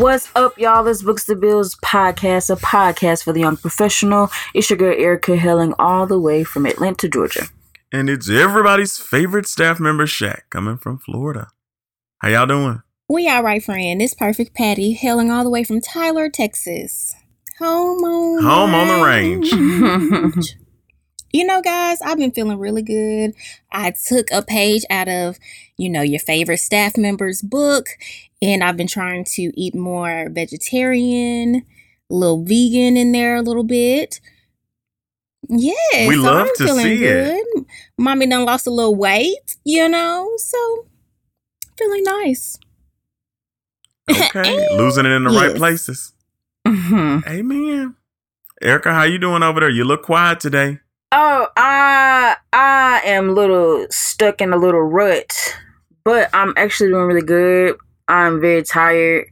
What's up, y'all? This Books to Bills podcast, a podcast for the young professional. It's your girl Erica Helling, all the way from Atlanta, Georgia. And it's everybody's favorite staff member, Shaq, coming from Florida. How y'all doing? We all right, friend. It's perfect Patty, hailing all the way from Tyler, Texas. Home on Home on the range. You know, guys, I've been feeling really good. I took a page out of, you know, your favorite staff member's book, and I've been trying to eat more vegetarian, a little vegan in there a little bit. Yeah, We so love I'm to feeling see it. good. Mommy done lost a little weight, you know, so feeling nice. Okay, losing it in the right Yes. places. Mhm. Amen. Erica, how you doing over there? You look quiet today. Oh, I I am a little stuck in a little rut, but I'm actually doing really good. I'm very tired.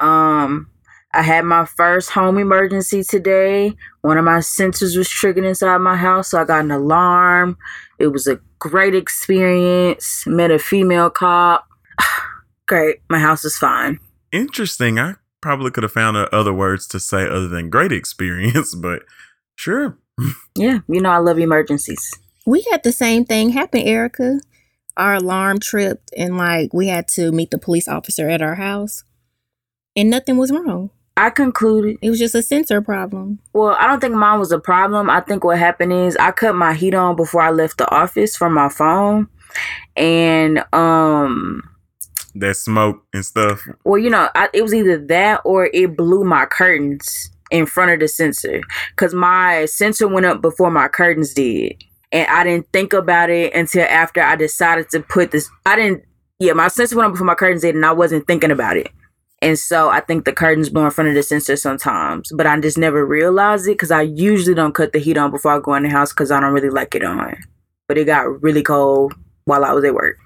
Um, I had my first home emergency today. One of my sensors was triggered inside my house, so I got an alarm. It was a great experience. Met a female cop. Great. My house is fine. Interesting. I probably could have found uh, other words to say other than great experience, but sure. Yeah, you know I love emergencies. We had the same thing happen, Erica. Our alarm tripped and like we had to meet the police officer at our house. And nothing was wrong. I concluded It was just a sensor problem. Well, I don't think mine was a problem. I think what happened is I cut my heat on before I left the office from my phone. And um That smoke and stuff. well, you know, I, it was either that or it blew my curtains in front of the sensor cuz my sensor went up before my curtains did. And I didn't think about it until after I decided to put this I didn't yeah, my sensor went up before my curtains did and I wasn't thinking about it. And so I think the curtains blow in front of the sensor sometimes, but I just never realized it because I usually don't cut the heat on before I go in the house because I don't really like it on. But it got really cold while I was at work.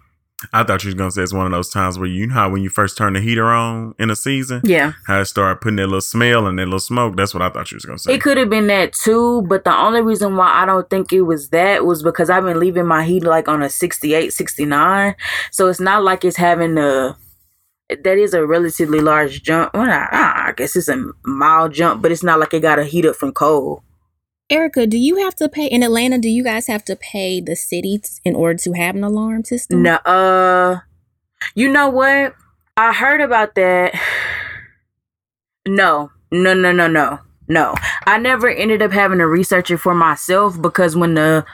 I thought you was gonna say it's one of those times where you know how when you first turn the heater on in a season, Yeah, how it started putting that little smell and that little smoke. That's what I thought you was gonna say. it could have been that too, but the only reason why I don't think it was that was because I've been leaving my heat like on a 68, 69. So it's not like it's having a. That is a relatively large jump. Well, I, I guess it's a mild jump, but it's not like it got a heat up from cold. Erica, do you have to pay in Atlanta? Do you guys have to pay the city in order to have an alarm system? No, uh, you know what? I heard about that. No, no, no, no, no, no. I never ended up having to research it for myself because when the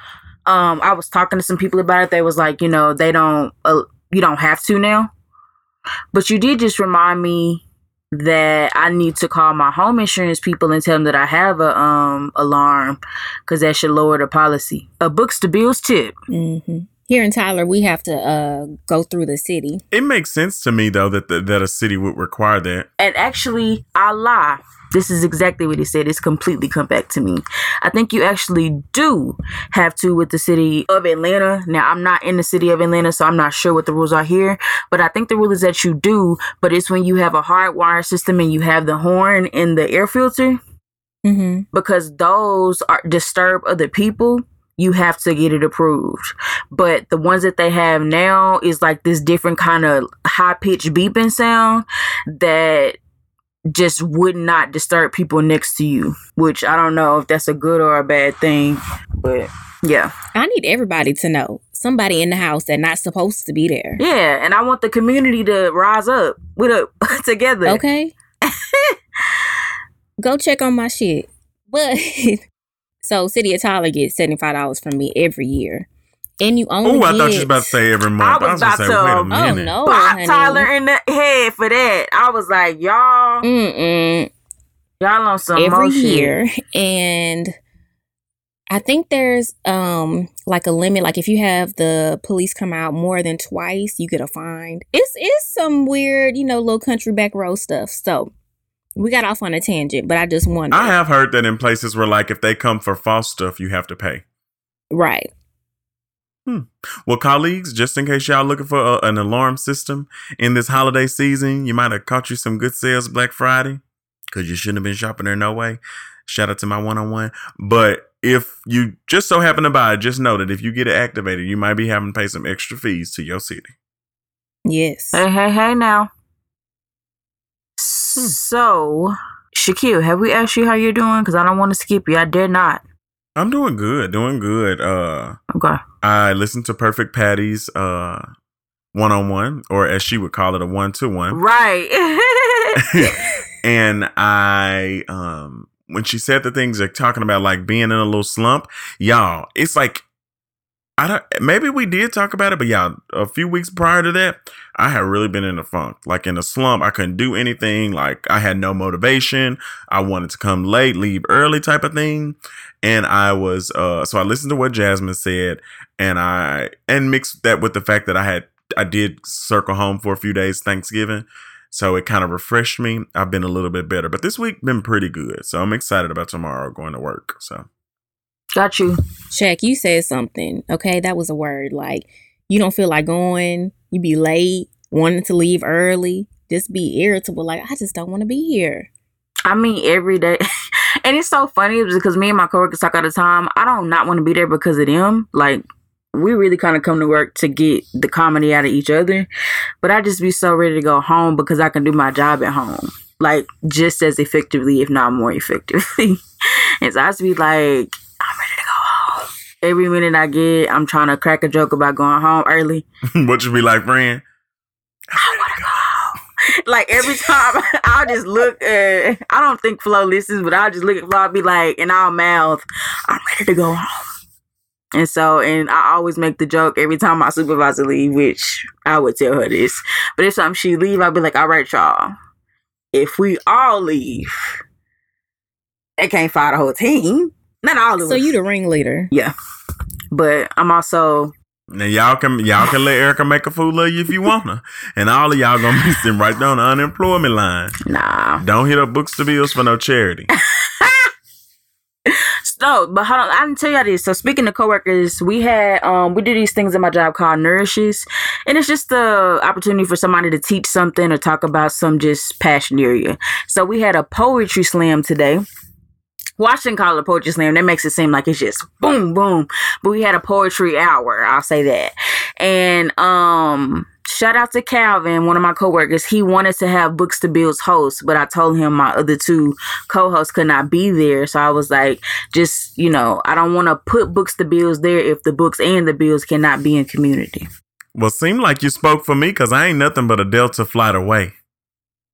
um I was talking to some people about it, they was like, you know, they don't, uh, you don't have to now. But you did just remind me that I need to call my home insurance people and tell them that I have a um alarm because that should lower the policy. A books to bills tip. hmm Here in Tyler, we have to uh go through the city. It makes sense to me though that the, that a city would require that. And actually, I lie. This is exactly what he said. It's completely come back to me. I think you actually do have to with the city of Atlanta. Now, I'm not in the city of Atlanta, so I'm not sure what the rules are here. But I think the rule is that you do. But it's when you have a hardwire system and you have the horn in the air filter Mm-hmm. because those are disturb other people you have to get it approved but the ones that they have now is like this different kind of high pitched beeping sound that just would not disturb people next to you which i don't know if that's a good or a bad thing but yeah I need everybody to know somebody in the house that not supposed to be there. yeah and i want the community to rise up with up together Okay. Go check on my shit. But so City of Tyler gets seventy five dollars from me every year, and you only. Oh, I get, thought you was about to say every month. I I was was, gonna say, about wait a to- Oh no, Bop honey. Tyler in the head for that. I was like, y'all, Mm-mm. y'all on some every more year and i think there's um like a limit like if you have the police come out more than twice you get a fine it's it's some weird you know little country back road stuff so we got off on a tangent but i just wonder I have heard that in places where, like, if they come for false stuff, you have to pay. right Hmm. Well, colleagues, just in case y'all looking for a, an alarm system in this holiday season, you might have caught you some good sales Black Friday because you shouldn't have been shopping there no way. Shout out to my one on one. But if you just so happen to buy it, just know that if you get it activated, you might be having to pay some extra fees to your city. yes Hey, hey, hey now. So, Shaquille, have we asked you how you're doing? Because I don't want to skip you. I dare not. I'm doing good, doing good. Uh, Okay. I listened to Perfect Patty's uh one on one, or as she would call it, a one to one. Right. and I um when she said the things they're talking about like being in a little slump, y'all, it's like I don't maybe we did talk about it, but yeah, a few weeks prior to that, I had really been in a funk, like in a slump. I couldn't do anything, like I had no motivation. I wanted to come late, leave early type of thing. And I was uh so I listened to what Jasmine said and I and mixed that with the fact that I had I did circle home for a few days Thanksgiving. So it kind of refreshed me. I've been a little bit better, but this week been pretty good. So I'm excited about tomorrow going to work. So Got you. Shaq, you said something. Okay, that was a word. Like you don't feel like going, you be late, wanting to leave early, just be irritable. Like I just don't want to be here. I mean, every day. and it's so funny because me and my coworkers talk all the time. I don't not want to be there because of them. Like, we really kind of come to work to get the comedy out of each other. But I just be so ready to go home because I can do my job at home. Like, just as effectively, if not more effectively. and so I just be like, I'm ready to go home. Every minute I get, I'm trying to crack a joke about going home early. what you be like, friend? I want to go home. Like every time I'll just look at, I don't think Flo listens, but I'll just look at Flo, I'll be like, and I'll mouth, I'm ready to go home. And so, and I always make the joke every time my supervisor leave, which I would tell her this. But if something she leave, I'll be like, all right, y'all. If we all leave, they can't fire the whole team. Not all of So us. you the ringleader. Yeah. But I'm also Now y'all can y'all can let Erica make a fool of you if you wanna, and all of y'all gonna be sitting right down the unemployment line. nah. Don't hit up books to bills for no charity. No, but hold on. I didn't tell y'all this. So speaking of coworkers, we had um we do these things in my job called nourishes, and it's just the opportunity for somebody to teach something or talk about some just passion area. So we had a poetry slam today. Shouldn't it a poetry slam. That makes it seem like it's just boom, boom. But we had a poetry hour. I'll say that. And um, shout out to Calvin, one of my coworkers. He wanted to have Books to Bills host, but I told him my other two co-hosts could not be there. So I was like, just you know, I don't want to put Books to Bills there if the books and the bills cannot be in community. Well, seemed like you spoke for me because I ain't nothing but a Delta flight away.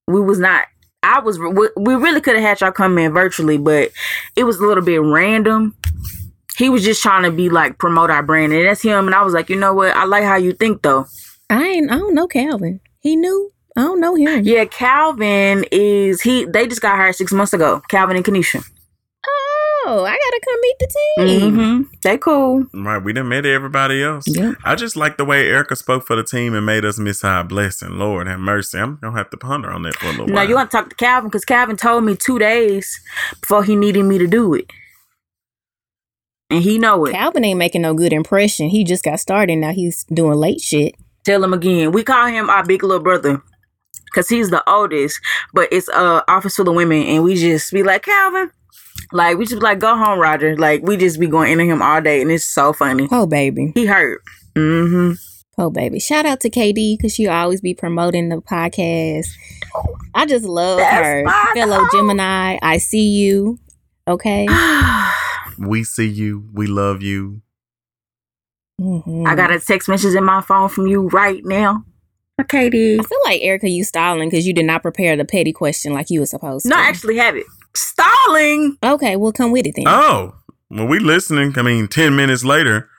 We was not. I was. We really could have had y'all come in virtually, but it was a little bit random. He was just trying to be like promote our brand, and that's him. And I was like, you know what? I like how you think though. I ain't. I don't know Calvin. He knew. I don't know him. Yeah, Calvin is he? They just got hired six months ago. Calvin and Kenesha. Oh, I gotta come meet the team. Mm-hmm. They cool. Right, we done met everybody else. Yep. I just like the way Erica spoke for the team and made us miss our blessing. Lord have mercy. I'm gonna have to ponder on that for a little Now while. you want to talk to Calvin because Calvin told me two days before he needed me to do it, and he know it. Calvin ain't making no good impression. He just got started. Now he's doing late shit. Tell him again. We call him our big little brother because he's the oldest, but it's a office for the women, and we just be like Calvin. Like we just be like go home, Roger. Like we just be going into him all day, and it's so funny. Oh baby. He hurt. Mm-hmm. Oh baby. Shout out to KD because she always be promoting the podcast. I just love That's her. Fellow dog. Gemini. I see you. Okay. we see you. We love you. Mhm. I got a text message in my phone from you right now. Okay, I feel like Erica, you styling because you did not prepare the petty question like you were supposed No, to. I actually have it. Stalling. Okay, well, come with it then. Oh, well, we listening. I mean, 10 minutes later.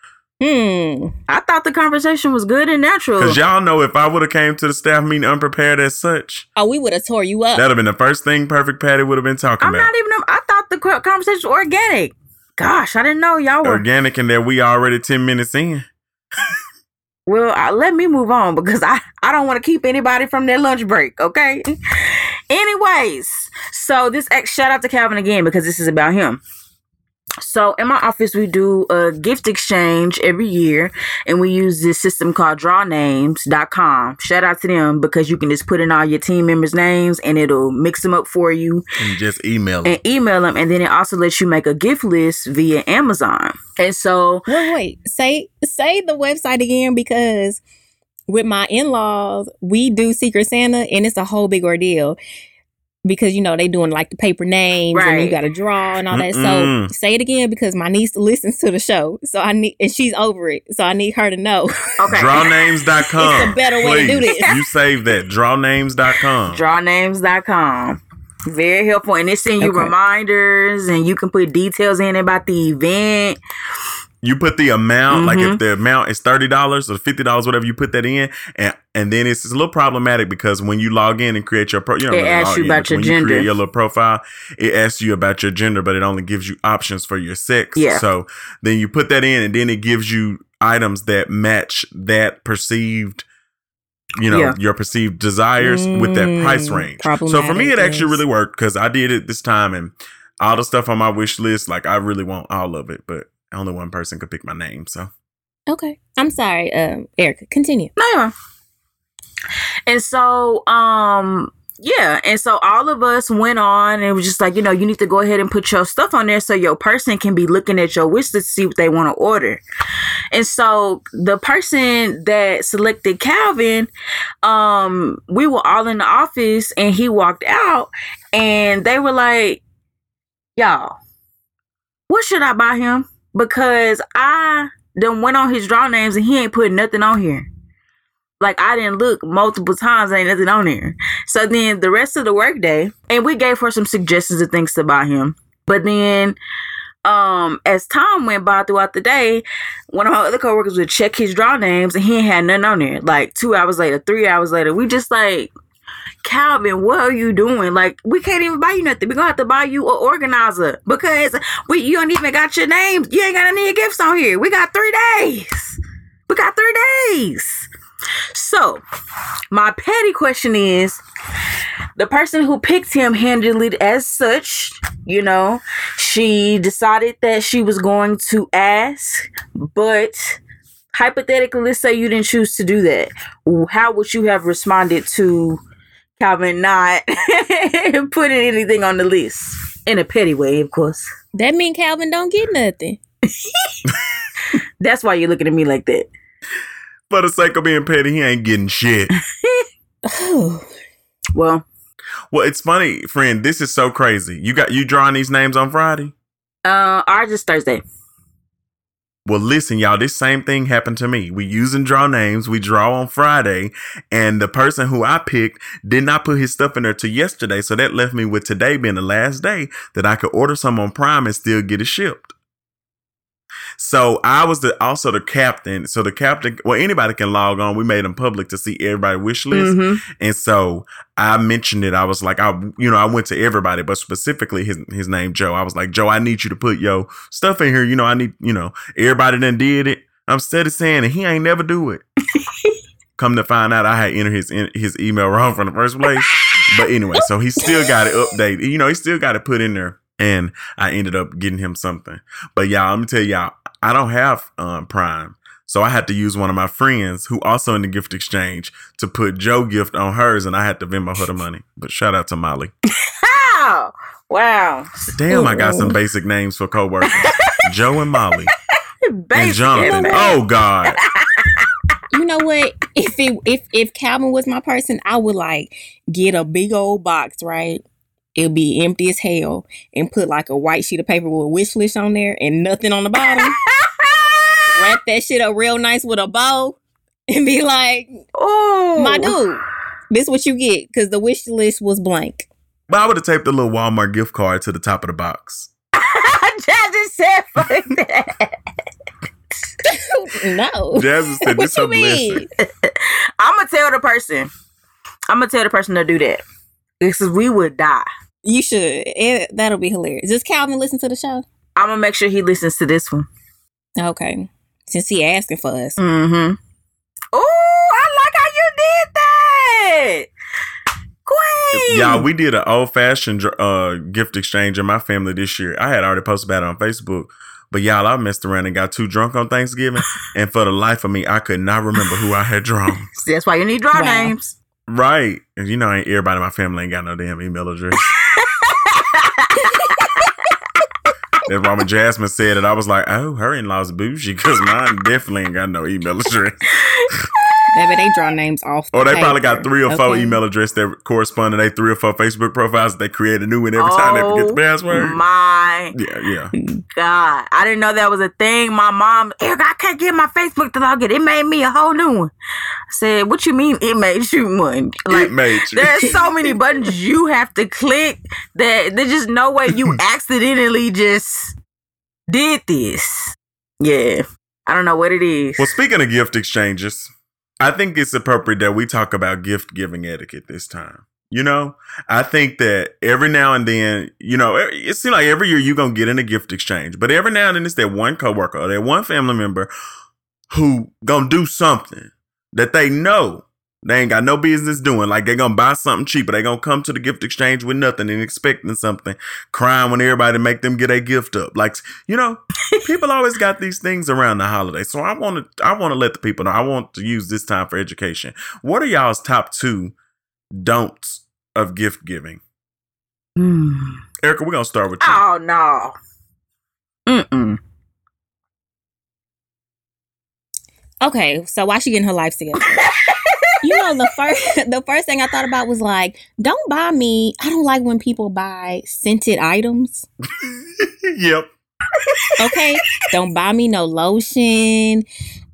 Hmm. I thought the conversation was good and natural. Because y'all know if I would have came to the staff meeting unprepared as such, Oh, we would have tore you up. that'd have been the first thing Perfect Patty would have been talking I'm about. not even. I thought the conversation was organic. Gosh, I didn't know y'all were. Organic and that we already 10 minutes in. Well, let me move on because I, I don't want to keep anybody from their lunch break, okay? Anyways, so this ex shout out to Calvin again because this is about him. So in my office, we do a gift exchange every year, and we use this system called drawnames.com. Shout out to them because you can just put in all your team members' names and it'll mix them up for you And just email them. and email them. And then it also lets you make a gift list via Amazon. And so Wait, wait. Say say the website again because with my in laws, we do Secret Santa and it's a whole big ordeal. Because you know they doing like the paper names and you got to draw and all that. Mm-mm. So say it again because my niece listens to the show, so I need and she's over it, so I need her to know. Okay. Drawnames.com. It's a better way to do this. You save that. Drawnames.com. Drawnames.com. Very helpful. And it send you Okay. reminders and you can put details in about the event. You put the amount, like Mhm. if the amount is thirty dollars or fifty dollars, whatever, you put that in, and and then it's, it's a little problematic because when you log in and create your pro, you know, It asks you about your when you gender. create your little profile, it asks you about your gender, but it only gives you options for your sex. Yeah. So then you put that in, and then it gives you items that match that perceived. You know Yeah. your perceived desires with that price Mm, range. So for me, it actually really worked because I did it this time, and all the stuff on my wish list, like I really want all of it, but only one person could pick my name. So Okay, I'm sorry, um, Erica. Continue. No, you're fine. And so, um, yeah, and so all of us went on and it was just like, you know, you need to go ahead and put your stuff on there so your person can be looking at your wish list to see what they want to order. And so the person that selected Calvin, um, we were all in the office and he walked out and they were like, Y'all, what should I buy him? Because I then went on his draw names and he ain't put nothing on here. Like I didn't look multiple times, ain't nothing on here. So then the rest of the workday, and we gave her some suggestions of things to buy him. But then um as time went by throughout the day, one of our other coworkers would check his draw names and he had nothing on there. Like two hours later, three hours later, we just like Calvin, what are you doing? Like, we can't even buy you nothing. We're gonna have to buy you an organizer because we you don't even got your names. You ain't got any gifts on here. We got three days. We got three days. So, my petty question is the person who picked him handled it as such. You know, she decided that she was going to ask, but hypothetically, let's say you didn't choose to do that. How would you have responded to Calvin not putting anything on the list? In a petty way, of course. That mean Calvin don't get nothing. That's why you're looking at me like that. for the sake of being petty, he ain't getting shit. Well, well, it's funny, friend. This is so crazy. You got you drawing these names on Friday. uh, ours is Thursday. Well, listen, y'all, this same thing happened to me. We use and draw names. We draw on Friday, and the person who I picked did not put his stuff in there till yesterday. So that left me with today being the last day that I could order some on Prime and still get it shipped. So I was the also the captain. So the captain, well, anybody can log on. We made them public to see everybody wish list. Mhm. And so I mentioned it. I was like, I, you know, I went to everybody, but specifically his his name Joe. I was like, Joe, I need you to put yo stuff in here. You know, I need, you know, everybody done did it. I'm steady saying it. He ain't never do it. Come to find out, I had entered his his email wrong from the first place. But anyway, so he still got it updated. You know, he still got it put in there. And I ended up getting him something. But y'all, let me tell y'all, I don't have um, Prime. So I had to use one of my friends who also in the gift exchange to put Joe gift on hers and I had to Venmo her the money. But shout out to Molly. Wow. Wow. Damn, I got some basic names for coworkers. Joe and Molly. And Jonathan. Oh God. You know what? If it if if Calvin was my person, I would like get a big old box, right? It'll be empty as hell, and put like a white sheet of paper with a wish list on there and nothing on the bottom. Wrap that shit up real nice with a bow, and be like, Oh, "My dude, this what you get," because the wish list was blank. But I would have taped a little Walmart gift card to the top of the box. I just said fuck that. no, Jasmine said what this you a blessing. mean? I'm gonna tell the person. I'm gonna tell the person to do that because we would die. You should. It, that'll be hilarious. Does Calvin listen to the show? I'm gonna make sure he listens to this one. Okay, since he asking for us. Mm-hmm. Oh, I like how you did that, Queen. Y'all, we did an old fashioned uh, gift exchange in my family this year. I had already posted about it on Facebook. But y'all, I messed around and got too drunk on Thanksgiving. and for the life of me, I could not remember who I had drawn. That's why you need draw Wow. names. Right. And you know, ain't everybody in my family ain't got no damn email address. Why when Jasmine said it, I was like, oh, her in law's bougie because mine definitely ain't got no email address. Baby, they draw names off. The they probably got three or four email addresses that correspond to their three or four Facebook profiles that they create a new one every time they forget the Oh, password. My Yeah, yeah. God, I didn't know that was a thing. My mom, Eric, I can't get my Facebook to log in. It made me a whole new one. Said, "What you mean? It made you one? Like it made you. there's so many buttons you have to click that there's just no way you accidentally just did this. Yeah, I don't know what it is. Well, speaking of gift exchanges, I think it's appropriate that we talk about gift giving etiquette this time. You know, I think that every now and then, you know, it seems like every year you're going to get in a gift exchange, but every now and then it's that one coworker or that one family member who going to do something that they know they ain't got no business doing. Like they're going to buy something cheap, but they going to come to the gift exchange with nothing and expecting something, crying when everybody make them get a gift up. Like, you know, people always got these things around the holiday. So I want to I want to let the people know. I want to use this time for education. What are y'all's top two don'ts of gift giving? Hmm. Erica, we're gonna start with you. Oh no. Mm-mm. Okay, so why she getting her life together? you know, the first the first thing I thought about was like, don't buy me. I don't like when people buy scented items. yep. Okay, don't buy me no lotion.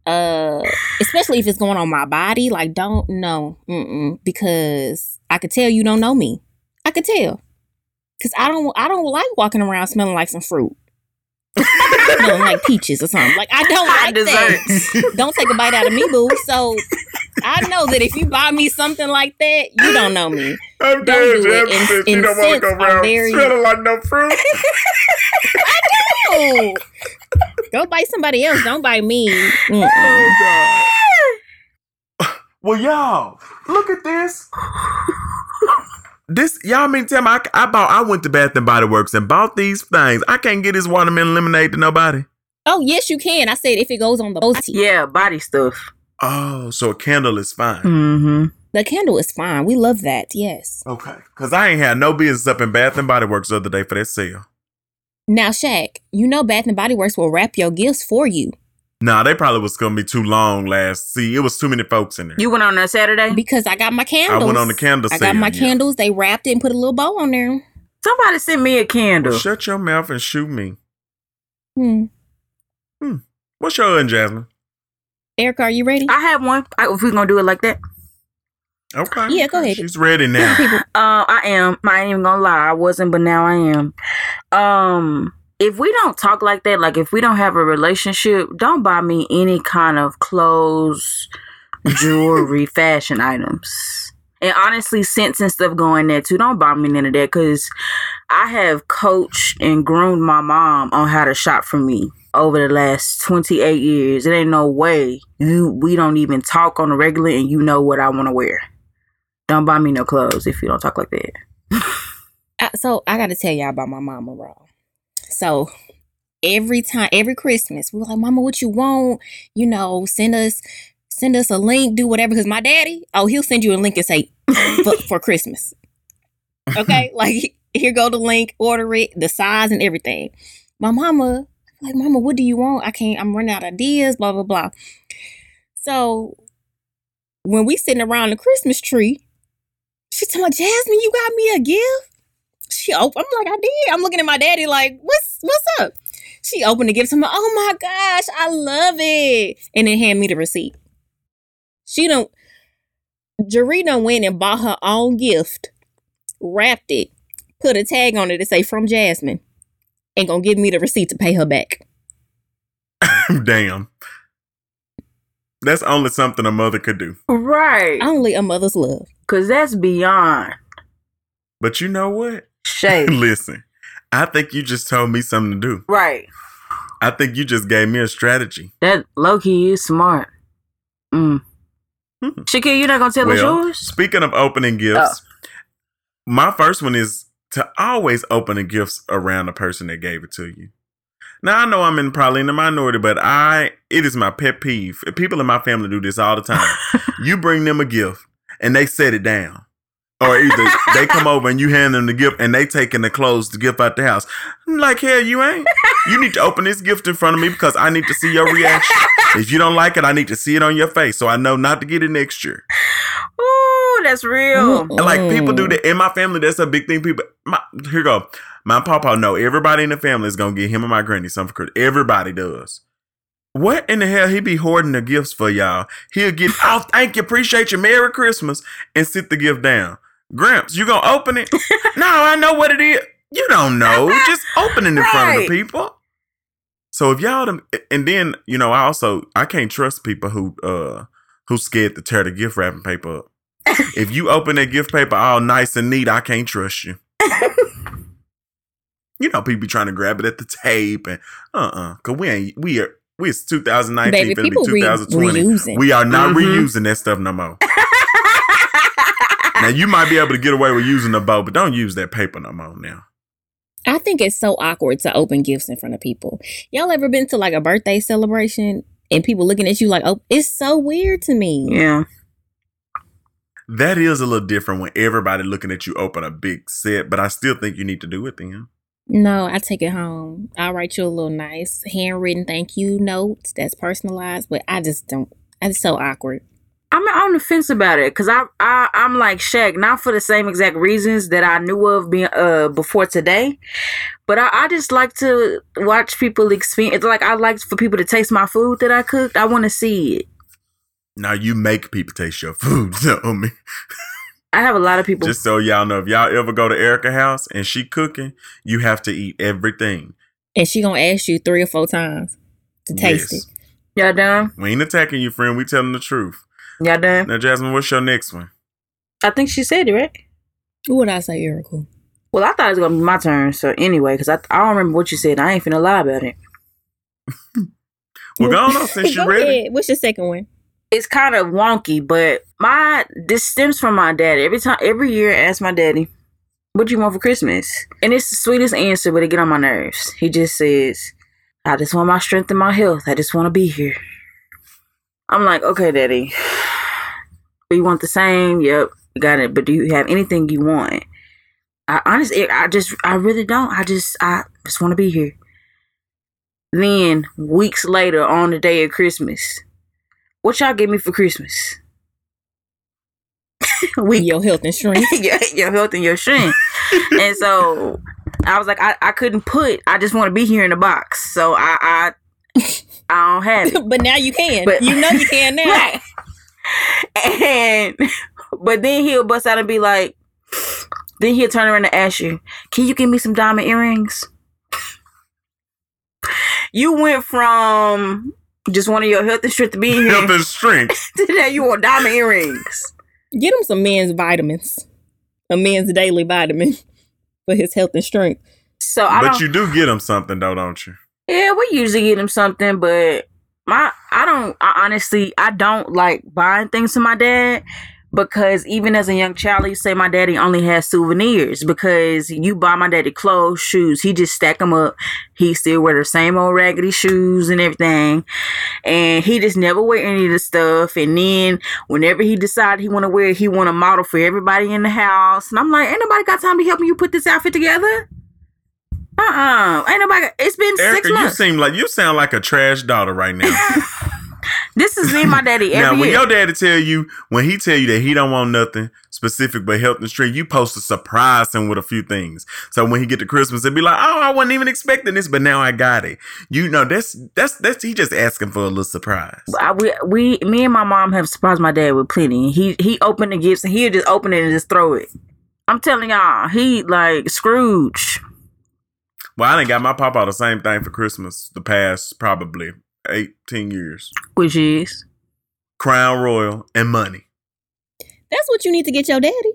Uh, especially if it's going on my body. Like, don't no, mm-mm, because I could tell you don't know me. I could tell, cause I don't I don't like walking around smelling like some fruit. smelling like peaches or something. Like I don't Hot like that don't take a bite out of me, boo. So I know that if you buy me something like that, you don't know me. I'm Don't do it. Jim, In- since you don't want to go sense, I'm around very- smelling like no fruit. Oh, go bite somebody else. Don't bite me. Mm-mm. oh God. Well, y'all, look at this. This y'all mean tell me I, I bought I went to Bath and Body Works and bought these things. I can't get this watermelon lemonade to nobody. Oh yes, you can. I said if it goes on the OT. Yeah, body stuff. Oh, so a candle is fine. Mm-hmm. The candle is fine. We love that. Yes. Okay. Cause I ain't had no business up in Bath and Body Works the other day for that sale. Now, Shaq, you know Bath and Body Works will wrap your gifts for you Nah, they probably was gonna be too long last. See, it was too many folks in there. You went on a Saturday? because I got my candles. I went on the candle I got my yeah. candles. They wrapped it and put a little bow on there. Somebody sent me a candle. Shut your mouth and shoot me. Hmm. Hmm. What's your and Jasmine? Erica, are you ready? I have one. I, if we're gonna do it like that. Okay. Yeah, go ahead. She's ready now. People, Uh, I am. I ain't even gonna lie. I wasn't, but now I am. Um, if we don't talk like that, like if we don't have a relationship, don't buy me any kind of clothes, jewelry, fashion items. And honestly, scents and stuff going there too. Don't buy me none of that because I have coached and groomed my mom on how to shop for me over the last 28 years. It ain't no way you we don't even talk on a regular and you know what I want to wear. Don't buy me no clothes if you don't talk like that. So I got to tell y'all about my mama, bro. So every time, every Christmas, we were like, "Mama, what you want? You know, send us, send us a link, do whatever." Because my daddy, oh, he'll send you a link and say for, for Christmas. Okay, like here go the link, order it, the size and everything. My mama, like, Mama, what do you want? I can't. I'm running out of ideas. Blah blah blah. So when we sitting around the Christmas tree, she told me, Jasmine, you got me a gift. She opened. I'm like, I did. I'm looking at my daddy like, what's what's up? She opened the gift. I'm like, oh my gosh, I love it. And then hand me the receipt. She don't. Jaree done went and bought her own gift, wrapped it, put a tag on it to say from Jasmine, and gonna give me the receipt to pay her back. Damn. That's only something a mother could do. Right. Only a mother's love. Cause that's beyond But you know what? Shade. Listen, I think you just told me something to do. right. I think you just gave me a strategy. That Loki, is smart. Mm. Hmm. Shakir, you're not gonna tell us Well, yours? speaking of opening gifts, my first one is to always open the gifts around the person that gave it to you. Now I know I'm in probably in the minority, but I it is my pet peeve. People in my family do this all the time. you bring them a gift and they set it down. Or either they come over and you hand them the gift and they taking the clothes to gift out the house. I'm like, hell, you ain't. You need to open this gift in front of me because I need to see your reaction. If you don't like it, I need to see it on your face so I know not to get it next year. Ooh, that's real. And like people do that in my family. That's a big thing. People, my, here go. My papa know everybody in the family is gonna get him and my granny something for Christmas. Everybody does. What in the hell he be hoarding the gifts for y'all? He'll get, oh, thank you, appreciate you, Merry Christmas, and sit the gift down. Gramps, you gonna open it? no, I know what it is. You don't know. Just open it in front of the people. So if y'all and then you know, I also I can't trust people who uh who scared to tear the gift wrapping paper up. if you open that gift paper all nice and neat, I can't trust you. you know, people be trying to grab it at the tape and uh uh cause we ain't we are we it's 2019 Baby, be re- 2020. reusing. We are not Mhm. reusing that stuff no more. now you might be able to get away with using the bow, but don't use that paper no more now. I think it's so awkward to open gifts in front of people. Y'all ever been to like a birthday celebration and people looking at you like, oh, it's so weird to me. Yeah. That is a little different when everybody looking at you open a big set, but I still think you need to do it then. No, I take it home. I'll write you a little nice handwritten thank you note that's personalized, but I just don't. It's so awkward. I'm on the fence about it because I, I I'm like Shaq, not for the same exact reasons that I knew of being uh before today, but I, I just like to watch people experience. It's like I like for people to taste my food that I cooked. I want to see it. Now you make people taste your food, so me. I have a lot of people. Just so y'all know, if y'all ever go to Erica house and she cooking, you have to eat everything. And she gonna ask you three or four times to taste Yes. it. y'all done? We ain't attacking you, friend. We telling the truth. Y'all done? Now, Jasmine, what's your next one? I think she said it right. What would I say, Erica? Well, I thought it was gonna be my turn. So anyway, because I I don't remember what you said. I ain't finna lie about it. Well, go on since you Go ready. ahead. What's your second one? it's kind of wonky, but my this stems from my daddy. Every time, every year, I ask my daddy, "What do you want for Christmas?" And it's the sweetest answer, but it get on my nerves. He just says, "I just want my strength and my health. I just want to be here." I'm like, "Okay, daddy, you want the same? Yep, got it. But do you have anything you want?" I honestly, I just, I really don't. I just, I just want to be here. Then weeks later, on the day of Christmas, what y'all give me for Christmas? we Your health and strength. your, your health and your strength. and so I was like, I, I couldn't put. I just want to be here in the box. So I I, I don't have it. but now you can. But- you know you can now. Right. And but then he'll bust out and be like, then he'll turn around and ask you, "Can you give me some diamond earrings?" You went from just wanting your health and strength to be here Health and strength. Today you want diamond earrings. Get him some men's vitamins. A men's daily vitamin for his health and strength. So I But don't. you do get him something, though, don't you? Yeah, we usually get him something, but my I don't I honestly I don't like buying things for my dad because even as a young child, you say my daddy only has souvenirs because you buy my daddy clothes, shoes, he just stack them up. He still wear the same old raggedy shoes and everything, and he just never wear any of the stuff. And then whenever he decided he want to wear, it, he want a model for everybody in the house, and I'm like, ain't nobody got time to help you put this outfit together. Uh uh ain't nobody. It's been Erica, six you months. seem like you sound like a trash daughter right now. This is me and my daddy every now, when year. your daddy tell you, when he tell you that he don't want nothing specific but health and strength, you post to surprise him with a few things. So when he get to Christmas, and be like, "Oh, I wasn't even expecting this, but now I got it." You know, that's that's that's he just asking for a little surprise. I, we, we, me and my mom have surprised my dad with plenty. He he opened the gifts and he'll just open it and just throw it. I'm telling y'all, he like Scrooge. Well, I didn't got my papa the same thing for Christmas the past probably eighteen years: Which is Crown Royal and money. That's what you need to get your daddy.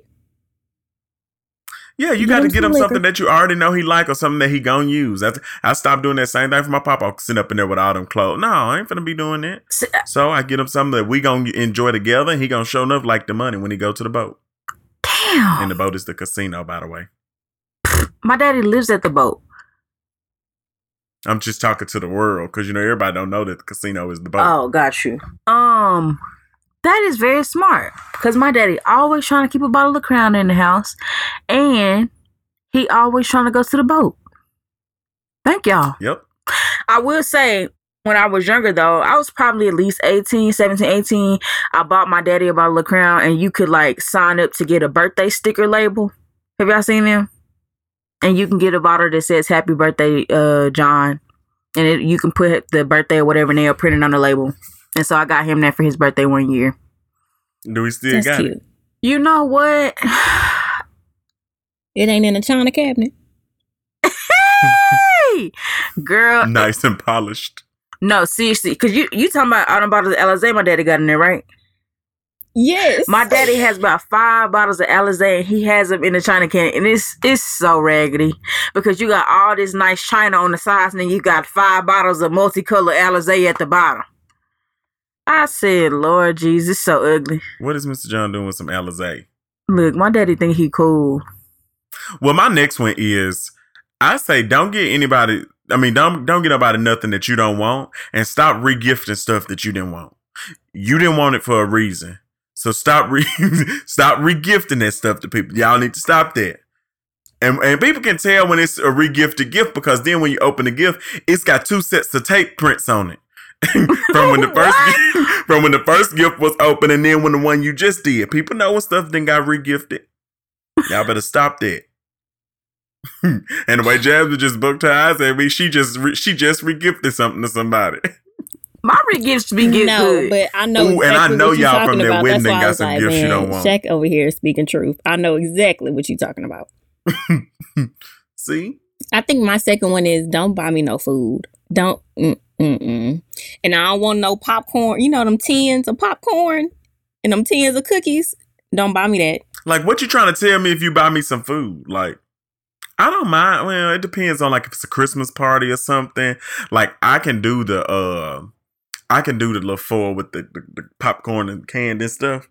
Yeah, you got to get him something that you already know he like or something that he gonna use. That's, I stopped doing that same thing for my papa. I'll sit up in there with all them clothes. No, I ain't finna be doing that. S- uh, So I get him something that we gonna enjoy together, and he gonna show enough like the money when he go to the boat. damn. And the boat is the casino, by the way. my daddy lives at the boat. I'm just talking to the world because you know everybody don't know that the casino is the boat. Oh, got you. Um, That is very smart because my daddy always trying to keep a bottle of Crown in the house, and he always trying to go to the boat. Thank y'all. Yep. I will say when I was younger though, I was probably at least 18, 17, 18. I bought my daddy a bottle of Crown and you could like sign up to get a birthday sticker label. Have y'all seen them? And you can get a bottle that says happy birthday, uh, John. And it, you can put the birthday or whatever and they'll print it on the label. And so I got him that for his birthday one year. Do we still That's got cute. it? You know what? It ain't in the china cabinet. hey! Girl, Nice and polished. no, seriously. Because you, you talking about all them bottles of Alizé my daddy got in there, right? Yes. My daddy has about five bottles of Alizé and he has them in the china can, and it's it's so raggedy because you got all this nice china on the sides, and then you got five bottles of multicolored Alizé at the bottom. I said, Lord Jesus, so ugly. What is Mr. John doing with some Alizé? Look, my daddy think he cool. Well, my next one is I say don't get anybody. I mean, don't don't get nobody nothing that you don't want, and stop regifting stuff that you didn't want. You didn't want it for a reason, so stop re stop regifting that stuff to people. Y'all need to stop that. And and people can tell when it's a regifted gift because then when you open the gift, it's got two sets of tape prints on it. from when the first from when the first gift was open, and then when the one you just did, people know when stuff then got regifted. Y'all better stop that. and the way Jasmine just booked her eyes at me, she just re- she just regifted something to somebody. My gifts to be getting no, good. but I know. Ooh, and I exactly know what you're y'all from talking that about. wedding That's and why got I was some like, gifts you don't want. Shaq over here speaking truth. I know exactly what you're talking about. See, I think my second one is don't buy me no food. Don't. Mm, mm, mm. And I don't want no popcorn. You know them tins of popcorn and them tins of cookies. Don't buy me that. like what you trying to tell me if you buy me some food? Like, I don't mind. Well, it depends on like if it's a Christmas party or something. Like, I can do the uh, I can do the little four with the, the, the popcorn and candy and stuff.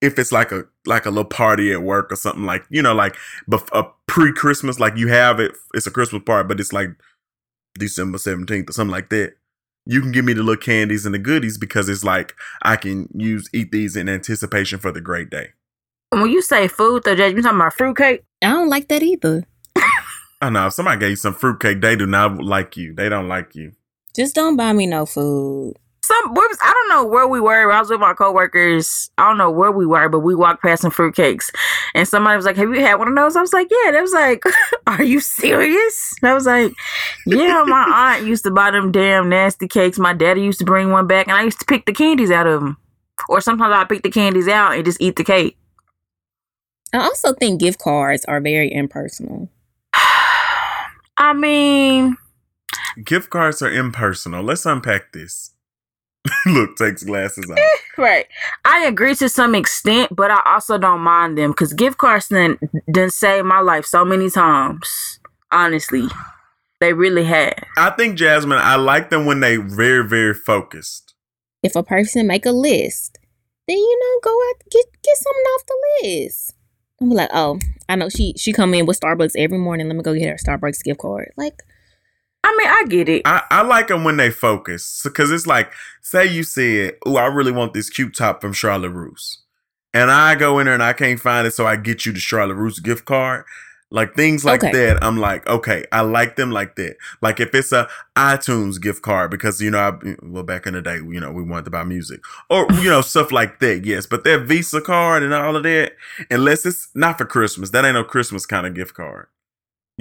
If it's like a like a little party at work or something like you know like bef- a pre Christmas like you have it, it's a Christmas party, but it's like December seventeenth or something like that. You can give me the little candies and the goodies because it's like I can use eat these in anticipation for the great day. when you say food, though, Judge, you talking about fruitcake? I don't like that either. I know if somebody gave you some fruitcake, they do not like you. They don't like you. Just don't buy me no food. Some where was, I don't know where we were. I was with my coworkers. I don't know where we were, but we walked past some fruitcakes, and somebody was like, "Have you had one of those?" I was like, "Yeah." They was like, "Are you serious?" And I was like, "Yeah." My aunt used to buy them damn nasty cakes. My daddy used to bring one back, and I used to pick the candies out of them. Or sometimes I pick the candies out and just eat the cake. I also think gift cards are very impersonal. I mean, Gift cards are impersonal. Let's unpack this. Look, takes glasses off. Right. I agree to some extent, but I also don't mind them because gift cards done, done saved my life so many times. Honestly, they really have. I think Jasmine, I like them when they very, very focused. If a person make a list, then you know go out get get something off the list. I'm like, oh, I know she she come in with Starbucks every morning. Let me go get her Starbucks gift card. Like, I mean, I get it. I, I like them when they focus because it's like, say you said, "Oh, I really want this cute top from Charlotte Russe," and I go in there and I can't find it, so I get you the Charlotte Russe gift card. Like things like Okay. that, I'm like, okay, I like them like that. Like if it's a iTunes gift card because you know, I, well, back in the day, you know, we wanted to buy music or you know stuff like that. Yes, but that Visa card and all of that, unless it's not for Christmas, that ain't no Christmas kind of gift card.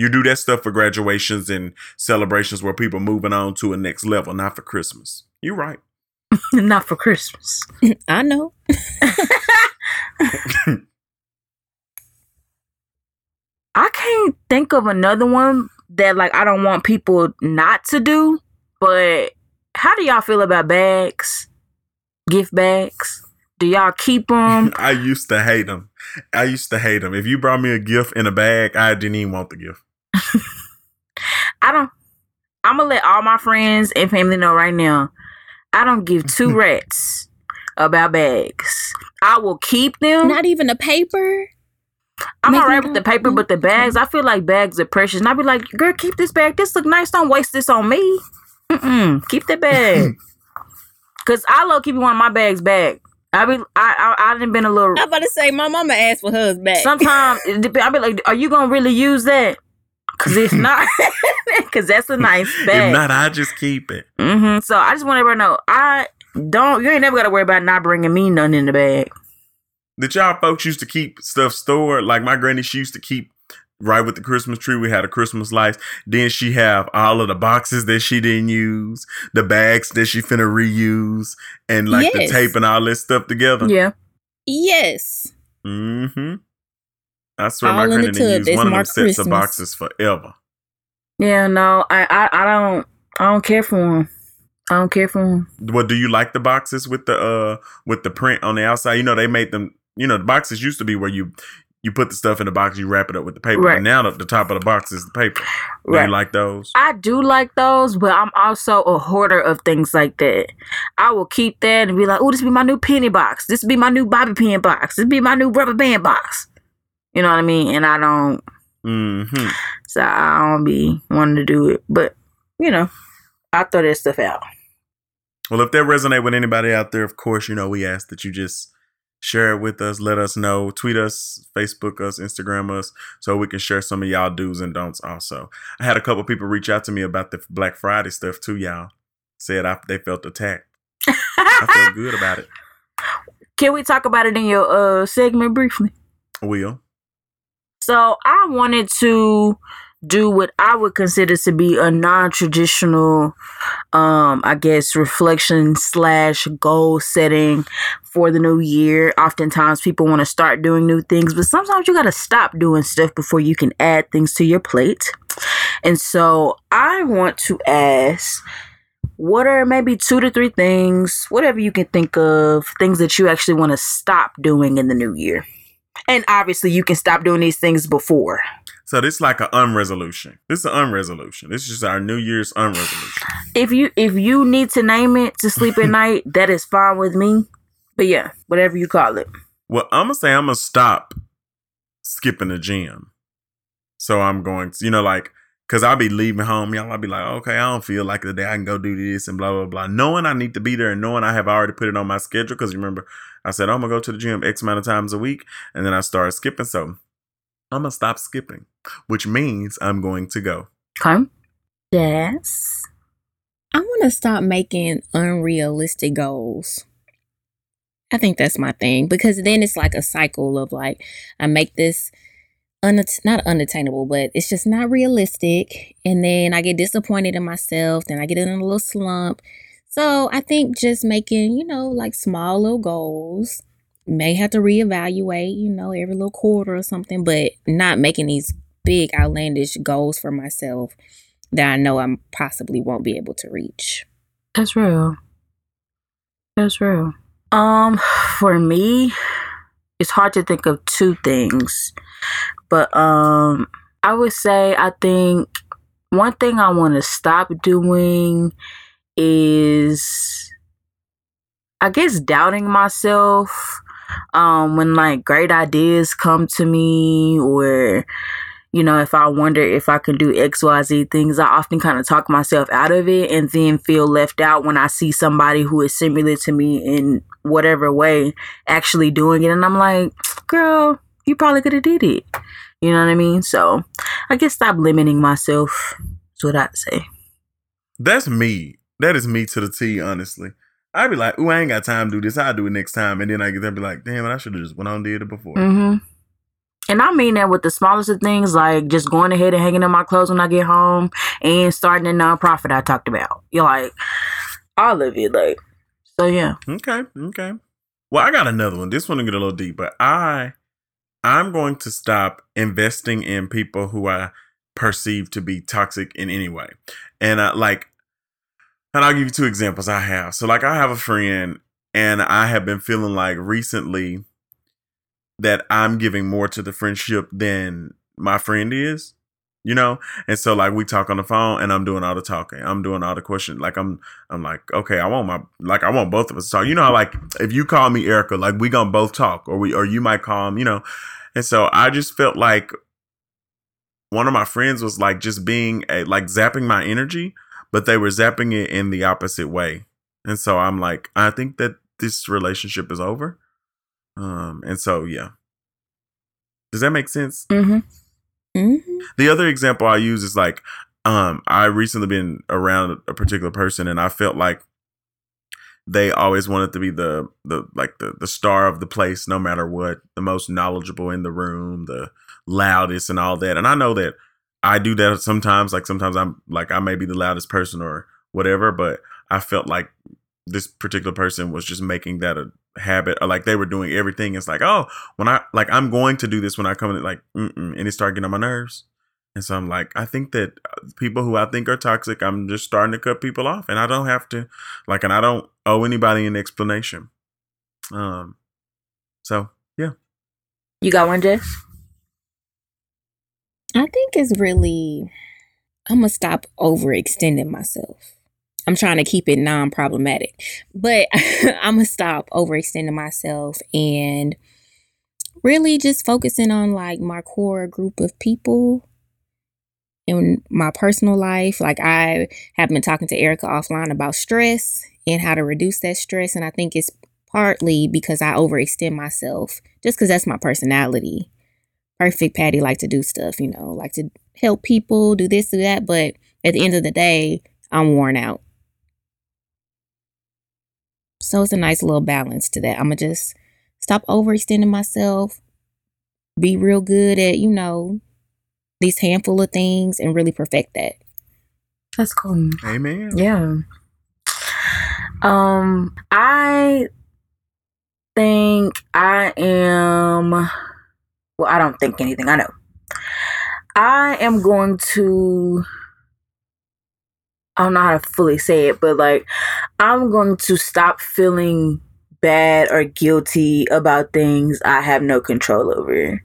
You do that stuff for graduations and celebrations where people moving on to a next level, not for Christmas. You're right. Not for Christmas. I know. I can't think of another one that like I don't want people not to do. But how do y'all feel about bags? Gift bags? Do y'all keep them? I used to hate them. I used to hate them. If you brought me a gift in a bag, I didn't even want the gift. I don't. I'm gonna let all my friends and family know right now. I don't give two rats about bags. I will keep them. Not even a paper. I'm Make alright them with the go- paper, but the bags, I feel like bags are precious. And I be like, girl, keep this bag. This look nice. Don't waste this on me. Mm-mm. Keep the bag. Cause I love keeping one of my bags back. I be I I, I done been a little. I'm about to say my mama asked for hers back. Sometimes I be like, are you gonna really use that? Cause if not, cause that's a nice bag. If not, I just keep it. hmm So I just want everybody to know, I don't. You ain't never gotta worry about not bringing me nothing in the bag. Did y'all folks used to keep stuff stored? Like my granny, she used to keep right with the Christmas tree. We had a Christmas lights. Then she have all of the boxes that she didn't use, the bags that she finna reuse, and like Yes. the tape and all this stuff together. Yeah. yes. Mm-hmm. I swear my All the granny didn't use one of them sets of boxes forever. Yeah. No, I I, I don't I don't care for them. I don't care for them. What do you like the boxes with the uh with the print on the outside? You know they made them. You know the boxes used to be where you you put the stuff in the box, you wrap it up with the paper. Right. And now the, the top of the box is the paper. Do Right. you like those? I do like those, but I'm also a hoarder of things like that. I will keep that and be like, oh, this be my new penny box. This be my new bobby pin box. This be my new rubber band box. You know what I mean? And I don't, Mm-hmm. so I don't be wanting to do it. But, you know, I throw that stuff out. Well, if that resonate with anybody out there, of course, you know we ask that you just share it with us. Let us know. Tweet us, Facebook us, Instagram us, so we can share some of y'all do's and don'ts. Also, I had a couple people reach out to me about the Black Friday stuff too. Y'all said I, they felt attacked. I feel good about it. Can we talk about it in your uh segment briefly? Will. So I wanted to do what I would consider to be a non-traditional, um, I guess, reflection slash goal setting for the new year. Oftentimes, people want to start doing new things, but sometimes you got to stop doing stuff before you can add things to your plate. And so I want to ask. What are maybe two to three things, whatever you can think of, things that you actually want to stop doing in the new year? And obviously, you can stop doing these things before. So this like an unresolution. This is an unresolution. This is just our New Year's unresolution. If you if you need to name it to sleep at night, that is fine with me. But yeah, whatever you call it. Well, I'm gonna say I'm gonna stop skipping the gym. So I'm going to, you know, like, cause I'll be leaving home, y'all. I'll be like, okay, I don't feel like the day I can go do this and blah blah blah. Knowing I need to be there and knowing I have already put it on my schedule. Cause remember, I said I'm gonna go to the gym X amount of times a week, and then I started skipping. So I'm gonna stop skipping, which means I'm going to go. Okay. Yes. I want to stop making unrealistic goals. I think that's my thing because then it's like a cycle of like I make this unat- not unattainable, but it's just not realistic, and then I get disappointed in myself. Then I get in a little slump. So I think just making you know like small little goals may have to reevaluate you know every little quarter or something, but not making these big outlandish goals for myself that I know I'm possibly won't be able to reach. That's real. That's real. Um, for me, it's hard to think of two things. But um I would say I think one thing I want to stop doing is I guess doubting myself um when like great ideas come to me or you know if I wonder if I can do XYZ things I often kind of talk myself out of it and then feel left out when I see somebody who is similar to me in whatever way actually doing it. And I'm like girl you probably could have did it you know what I mean so I guess stop limiting myself is what I'd say That's me. That is me to the T, honestly. I'd be like, ooh, I ain't got time to do this. I'll do it next time. And then I get there and be like, damn it, I should have just went on and did it before. Mm-hmm. And I mean that with the smallest of things, like just going ahead and hanging up my clothes when I get home and starting a nonprofit I talked about. You're like all of it, like so yeah. Okay, okay. Well, I got another one. This one will get a little deep, but I I'm going to stop investing in people who I perceive to be toxic in any way. And I like and I'll give you two examples I have. So like I have a friend and I have been feeling like recently that I'm giving more to the friendship than my friend is. You know? And so like we talk on the phone and I'm doing all the talking. I'm doing all the questions. Like I'm I'm like, okay, I want my like I want both of us to talk. You know like if you call me Erica, like we gonna both talk, or we or you might call him, you know. And so I just felt like one of my friends was like just being a like zapping my energy, but they were zapping it in the opposite way. And so I'm like, I think that this relationship is over. Um, and so yeah. Does that make sense? Mm-hmm. Mm-hmm. The other example I use is like, um, I recently been around a particular person and I felt like they always wanted to be the the like the the star of the place no matter what, the most knowledgeable in the room, the loudest and all that. And I know that I do that sometimes, like sometimes I'm like I may be the loudest person or whatever, but I felt like this particular person was just making that a habit or like they were doing everything. It's like, oh, when I like I'm going to do this when I come in, like, mm-mm, and it started getting on my nerves. And so I'm like, I think that uh, people who I think are toxic, I'm just starting to cut people off, and I don't have to, like, and I don't owe anybody an explanation. Um, so yeah, You got one, Jess? I think it's really, I'm gonna stop overextending myself. I'm trying to keep it non problematic, but I'm gonna stop overextending myself and really just focusing on like my core group of people in my personal life. Like, I have been talking to Erica offline about stress and how to reduce that stress. And I think it's partly because I overextend myself just because that's my personality perfect Patty like to do stuff, you know, like to help people, do this, do that. But at the end of the day, I'm worn out. So it's a nice little balance to that. I'm gonna just stop overextending myself, be real good at, you know, these handful of things and really perfect that. That's cool. amen. Yeah. Um, I think I am. Well, I don't think anything. I know. I am going to. I don't know how to fully say it, but like, I'm going to stop feeling bad or guilty about things I have no control over.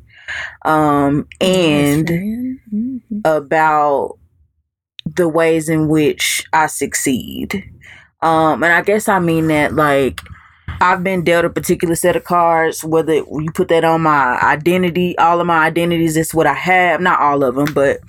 Um, and Mhm. about the ways in which I succeed. Um, and I guess I mean that like I've been dealt a particular set of cards, whether you put that on my identity, all of my identities, is what I have. Not all of them, but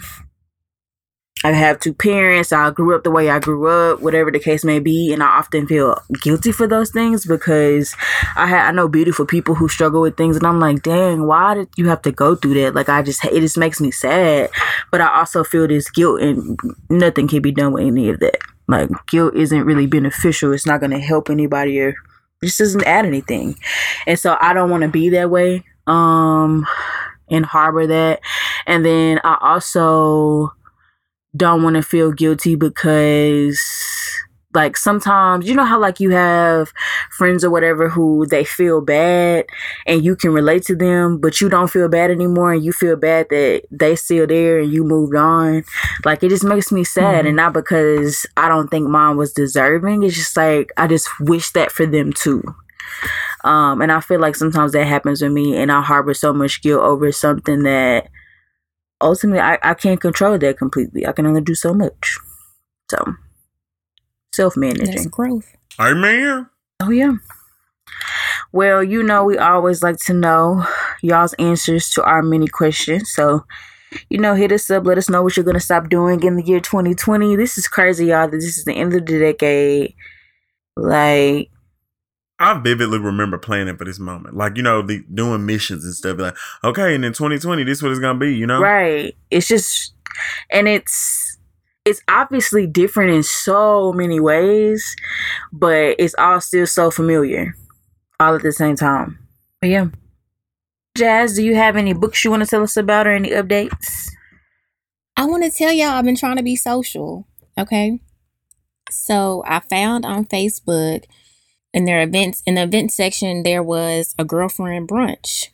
I have two parents. I grew up the way I grew up, whatever the case may be, and I often feel guilty for those things because I ha- I know beautiful people who struggle with things, and I'm like, dang, why did you have to go through that? Like, I just it just makes me sad, but I also feel this guilt, and nothing can be done with any of that. Like, guilt isn't really beneficial. It's not going to help anybody, or just doesn't add anything, and so I don't want to be that way. Um, and harbor that, and then I also don't want to feel guilty because like sometimes you know how like you have friends or whatever who they feel bad and you can relate to them but you don't feel bad anymore and you feel bad that they still there and you moved on like it just makes me sad Mhm. and not because i don't think mine was deserving it's just like i just wish that for them too um and i feel like sometimes that happens with me and i harbor so much guilt over something that ultimately I, I can't control that completely. I can only do so much. So self That's managing. growth. Amen. Oh yeah. Well, you know, we always like to know y'all's answers to our many questions. So, you know, hit us up. Let us know what you're gonna stop doing in the year 2020. This is crazy, y'all. That this is the end of the decade. Like, I vividly remember planning for this moment, like you know, the doing missions and stuff. Like, okay, and in 2020, this is what it's gonna be. You know, right? It's just, and it's it's obviously different in so many ways, but it's all still so familiar, all at the same time. But yeah, Jazz, do you have any books you want to tell us about or any updates? I want to tell y'all I've been trying to be social. Okay. So I found on Facebook in their events, in the event section, there was a girlfriend brunch.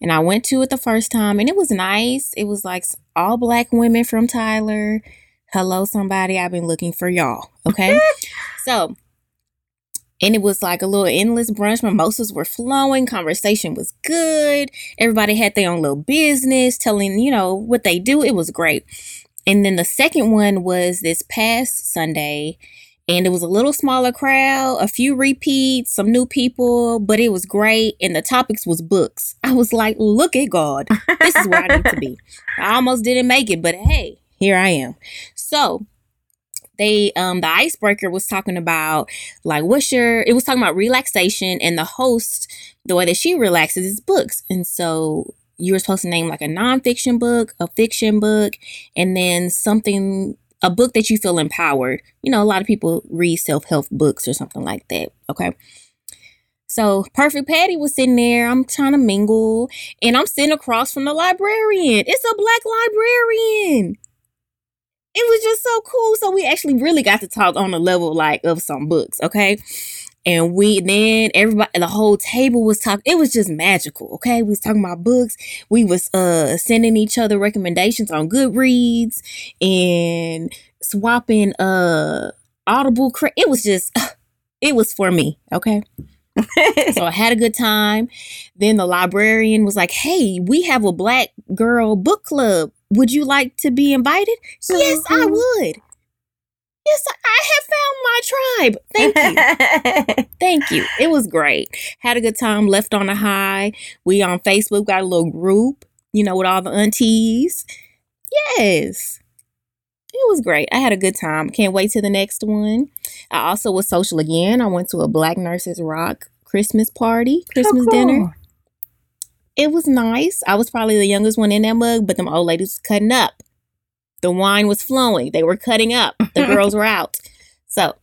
And I went to it the first time and it was nice. It was like all black women from Tyler. Hello, somebody. I've been looking for y'all. Okay. so, and it was like a little endless brunch. Mimosas were flowing. Conversation was good. Everybody had their own little business, telling, you know, what they do. It was great. And then the second one was this past Sunday, and it was a little smaller crowd, a few repeats, some new people, but it was great. And the topics was books. I was like, look at God. This is where I need to be. I almost didn't make it, but hey, here I am. So they um the icebreaker was talking about like what's your it was talking about relaxation and the host the way that she relaxes is books and so you were supposed to name like a nonfiction book a fiction book and then something a book that you feel empowered you know a lot of people read self-help books or something like that okay so Perfect Patty was sitting there. I'm trying to mingle, and I'm sitting across from the librarian. It's a black librarian. It was just so cool. So we actually really got to talk on the level like of some books, okay? And we then everybody the whole table was talking. It was just magical, okay? We was talking about books. We was uh sending each other recommendations on Goodreads and swapping uh Audible. Cra- it was just it was for me, okay? so I had a good time. Then the librarian was like, Hey, we have a black girl book club. Would you like to be invited? Yes, I Mhm. would. Yes, I have found my tribe. Thank you. Thank you. It was great. Had a good time, left on a high. We on Facebook got a little group, you know, with all the aunties. Yes. It was great. I had a good time. Can't wait to the next one. I also was social again. I went to a Black Nurses Rock Christmas party, oh, Christmas Oh, cool. dinner. It was nice. I was probably the youngest one in that mug, but them old ladies was cutting up. The wine was flowing. They were cutting up. The girls were out. So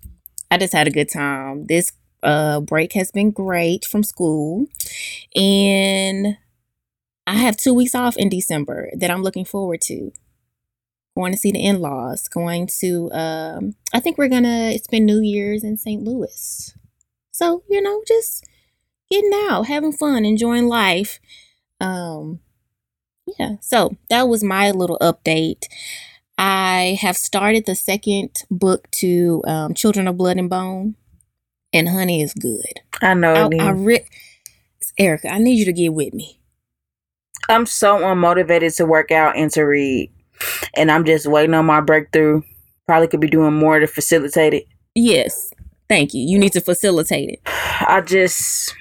I just had a good time. This uh break has been great from school. And I have two weeks off in December that I'm looking forward to. Going to see the in-laws, going to um I think we're gonna spend New Year's in St. Louis. So, you know, just getting out, having fun, enjoying life. Um yeah, so that was my little update. I have started the second book to um, Children of Blood and Bone, and honey is good. I know. I. I re- Erica, I need you to get with me. I'm so unmotivated to work out and to read, and I'm just waiting on my breakthrough. Probably could be doing more to facilitate it. Yes, thank you. You need to facilitate it. I just,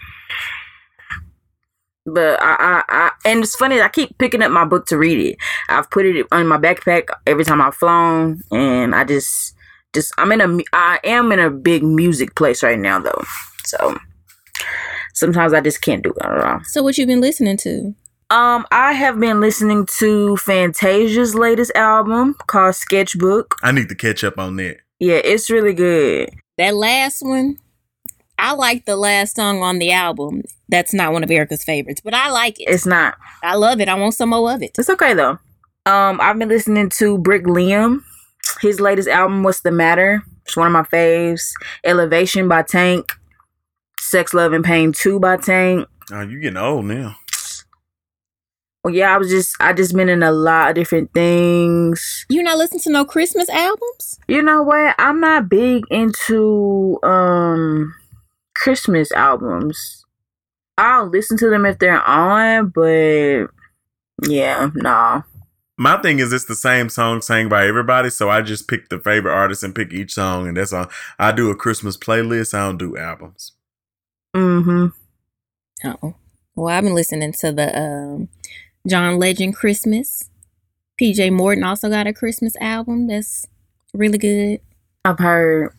but I, I, I, and it's funny. I keep picking up my book to read it. I've put it on my backpack every time I've flown, and I just, just, I'm in a, I am in a big music place right now, though. So sometimes I just can't do it at all. So, what you've been listening to? Um, I have been listening to Fantasia's latest album called Sketchbook. I need to catch up on that. Yeah, it's really good. That last one, I like the last song on the album. That's not one of Erica's favorites, but I like it. It's not. I love it. I want some more of it. It's okay though. Um, I've been listening to Brick Liam. His latest album, What's the Matter? It's one of my faves. Elevation by Tank. Sex, Love, and Pain 2 by Tank. Oh, you getting old now. Well, yeah, I was just, I just been in a lot of different things. You not listen to no Christmas albums? You know what? I'm not big into um Christmas albums. I'll listen to them if they're on, but yeah, nah. My thing is, it's the same song sang by everybody, so I just pick the favorite artist and pick each song, and that's all. I do a Christmas playlist. I don't do albums. Mm-hmm. Oh. Well, I've been listening to the um, John Legend Christmas. PJ Morton also got a Christmas album that's really good. I've heard.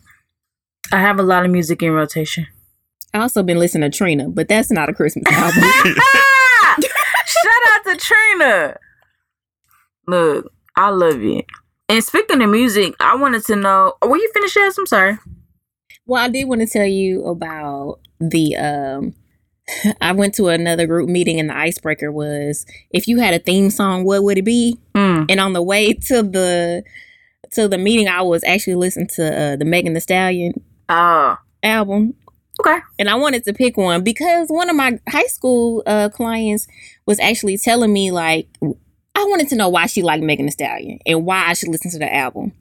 I have a lot of music in rotation. I also been listening to Trina, but that's not a Christmas album. Shout out to Trina. Look, I love it. And speaking of music, I wanted to know. Were you finished, Yes? I'm sorry. well, I did want to tell you about the um I went to another group meeting and the icebreaker was if you had a theme song, what would it be? Mm. And on the way to the to the meeting, I was actually listening to uh, the Megan Thee Stallion Oh, album. Okay. and I wanted to pick one because one of my high school uh, clients was actually telling me like I wanted to know why she liked Megan Thee Stallion and why I should listen to the album.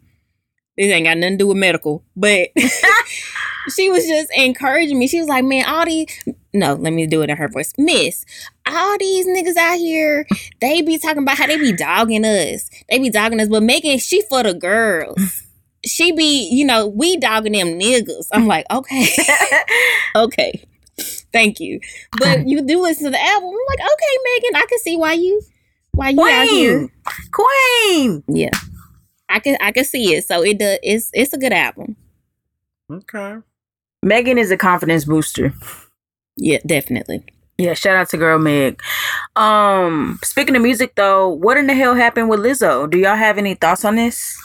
This ain't got nothing to do with medical, but she was just encouraging me. She was like, "Man, all these no, let me do it in her voice, Miss. All these niggas out here, they be talking about how they be dogging us. They be dogging us, but Megan, she for the girls." She be, you know, we dogging them niggas. I'm like, okay. okay. Thank you. But you do listen to the album. I'm like, okay, Megan, I can see why you why you out here. Queen, Queen. Yeah. I can I can see it. So it does. It's it's a good album. Okay. Megan is a confidence booster. Yeah, definitely. Yeah, shout out to girl Meg. Um, speaking of music though, what in the hell happened with Lizzo? Do y'all have any thoughts on this?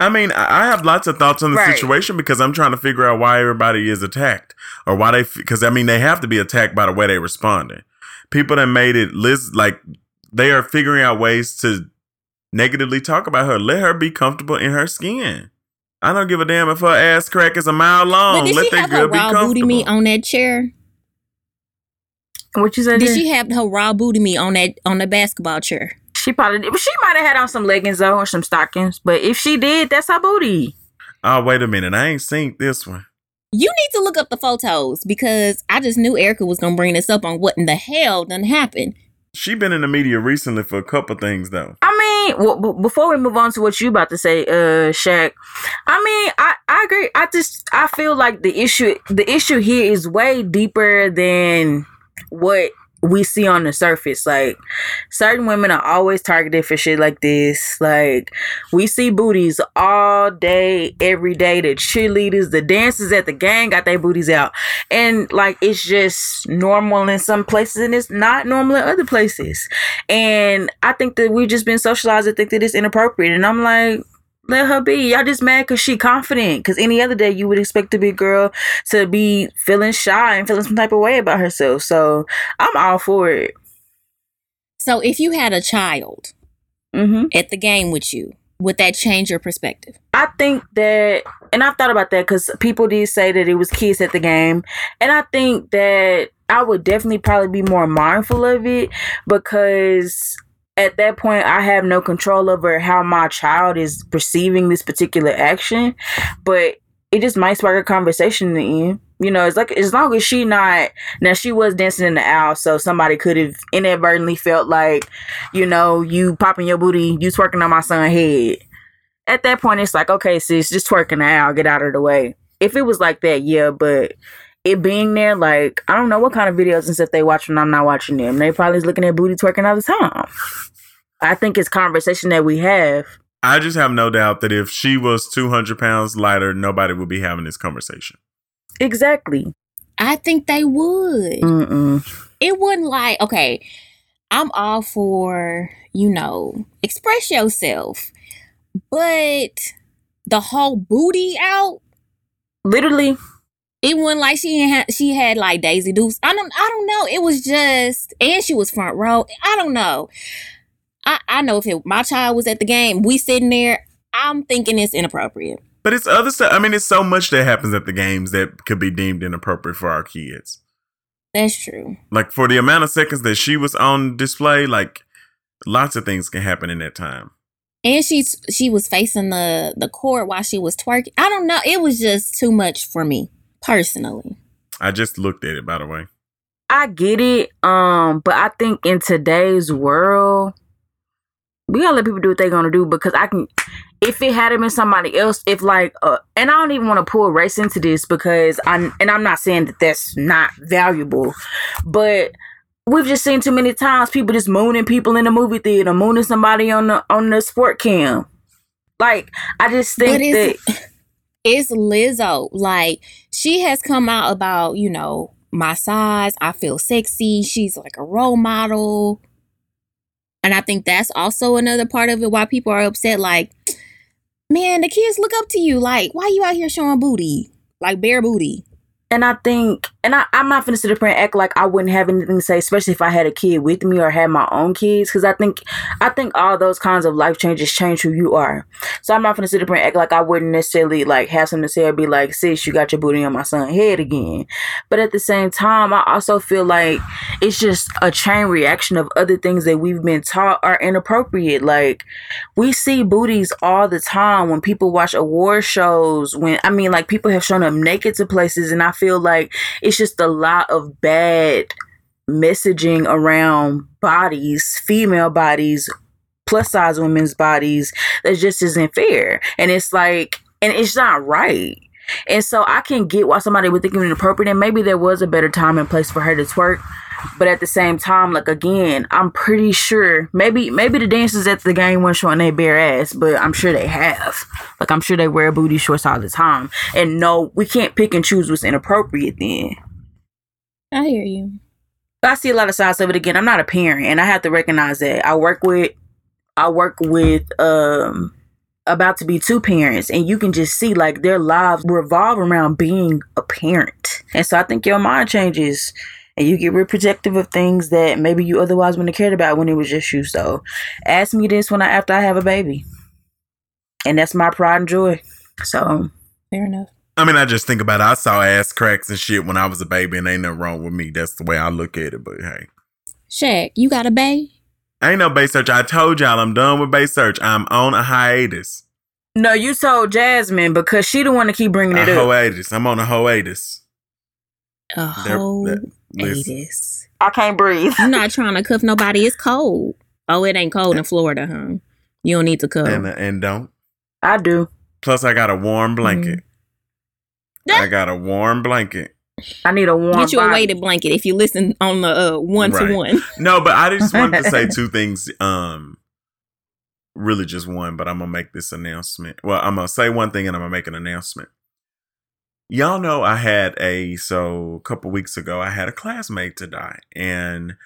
I mean, I I have lots of thoughts on the Right. situation because I'm trying to figure out why everybody is attacked or why they, because I mean, they have to be attacked by the way they responded. People that made it, Liz, like, they are figuring out ways to negatively talk about her. Let her be comfortable in her skin. I don't give a damn if her ass crack is a mile long. but did Let she that have girl her be raw booty meat comfortable. on that chair? What you said? Did there? she have her raw booty me on that on the basketball chair? She probably did. She might have had on some leggings though or some stockings. But if she did, that's her booty. Oh, wait a minute. I ain't seen this one. You need to look up the photos because I just knew Erica was gonna bring this up on what in the hell done happened. She been in the media recently for a couple things though. I mean, well, b- before we move on to what you about to say, uh, Shaq. I mean, I, I agree. I just I feel like the issue the issue here is way deeper than what we see on the surface. Like certain women are always targeted for shit like this. Like we see booties all day, every day. The cheerleaders, the dancers at the gang got their booties out. And like it's just normal in some places and it's not normal in other places. And I think that we've just been socialized to think that it's inappropriate. And I'm like, let her be. Y'all just mad because she confident. Because any other day you would expect a big girl to be feeling shy and feeling some type of way about herself. So I'm all for it. So if you had a child hmm at the game with you, would that change your perspective? I think that, and I've thought about that because people did say that it was kids at the game, and I think that I would definitely probably be more mindful of it because at that point I have no control over how my child is perceiving this particular action, but it just might spark a conversation in the. You know, it's like as long as she not now she was dancing in the aisle, so somebody could have inadvertently felt like, you know, you popping your booty, you twerking on my son's head at that point it's like okay sis just twerking out get out of the way if it was like that yeah but it being there like i don't know what kind of videos and stuff they watch when i'm not watching them they probably is looking at booty twerking all the time i think it's conversation that we have I just have no doubt that if she was 200 pounds lighter, nobody would be having this conversation. exactly I think they would. Mm-mm. It wouldn't like, okay, I'm all for, you know, express yourself. But the whole booty out, literally it wasn't like she had she had like Daisy Dukes. I don't I don't know. It was just and she was front row. I don't know. I, I know if it, my child was at the game, we sitting there, I'm thinking it's inappropriate. But it's other stuff. I mean, it's so much that happens at the games that could be deemed inappropriate for our kids. That's true. Like for the amount of seconds that she was on display, like lots of things can happen in that time. And she's she was facing the the court while she was twerking. I don't know. It was just too much for me personally. I just looked at it, by the way. i get it um but i think in today's world we gotta let people do what they're gonna do because i can if it had been somebody else, if like, uh, and I don't even want to pull race into this because I'm, and I'm not saying that that's not valuable, but we've just seen too many times people just mooning people in the movie theater, mooning somebody on the on the sport cam. Like, I just But think that it's Lizzo. Like she has come out about, you know, my size, I feel sexy. She's like a role model. And I think that's also another part of it why people are upset. Like, man, the kids look up to you. Like, why you out here showing booty? Like bare booty. And I think, and I, I'm not gonna sit up and act like I wouldn't have anything to say, especially if I had a kid with me or had my own kids, because I think, I think all those kinds of life changes change who you are. So I'm not gonna sit up and act like I wouldn't necessarily like have something to say or be like, sis, you got your booty on my son's head again. But at the same time, I also feel like it's just a chain reaction of other things that we've been taught are inappropriate. Like we see booties all the time when people watch award shows. When I mean, like people have shown up naked to places, and I feel like it's just a lot of bad messaging around bodies, female bodies, plus size women's bodies that just isn't fair. And it's like, and it's not right. And so I can get why somebody would think it was inappropriate, and maybe there was a better time and place for her to twerk. But at the same time, like again, I'm pretty sure maybe maybe the dancers at the game weren't showing their bare ass, but I'm sure they have. Like I'm sure they wear booty shorts all the time. And no, we can't pick and choose what's inappropriate then. I hear you. I see a lot of sides of it again. I'm not a parent and I have to recognize that. I work with I work with um about to be two parents and you can just see like their lives revolve around being a parent. And so I think your mind changes and you get real protective of things that maybe you otherwise wouldn't have cared about when it was just you. So ask me this when I after I have a baby. And that's my pride and joy. So Fair enough. I mean, I just think about it. I saw ass cracks and shit when I was a baby, and ain't nothing wrong with me. That's the way I look at it. But hey, Shaq, you got a bay? ain't no bay search. I told y'all I'm done with bay search. I'm on a hiatus. No, you told Jasmine because she the one to keep bringing A it up. hiatus. I'm on a hiatus. A There- whole that- Atis. I can't breathe. I'm not trying to cuff nobody. It's cold. Oh, it ain't cold in Florida, huh? You don't need to cuff. And and don't. I do. Plus, I got a warm blanket. Mm. I got a warm blanket. I need a warm Get you a weighted blanket if you listen on the uh, one Right. to one. No, but I just wanted to say two things. Um, really just one, but I'm gonna make this announcement. Well, I'm gonna say one thing and I'm gonna make an announcement. Y'all know I had a so a couple weeks ago I had a classmate to die, and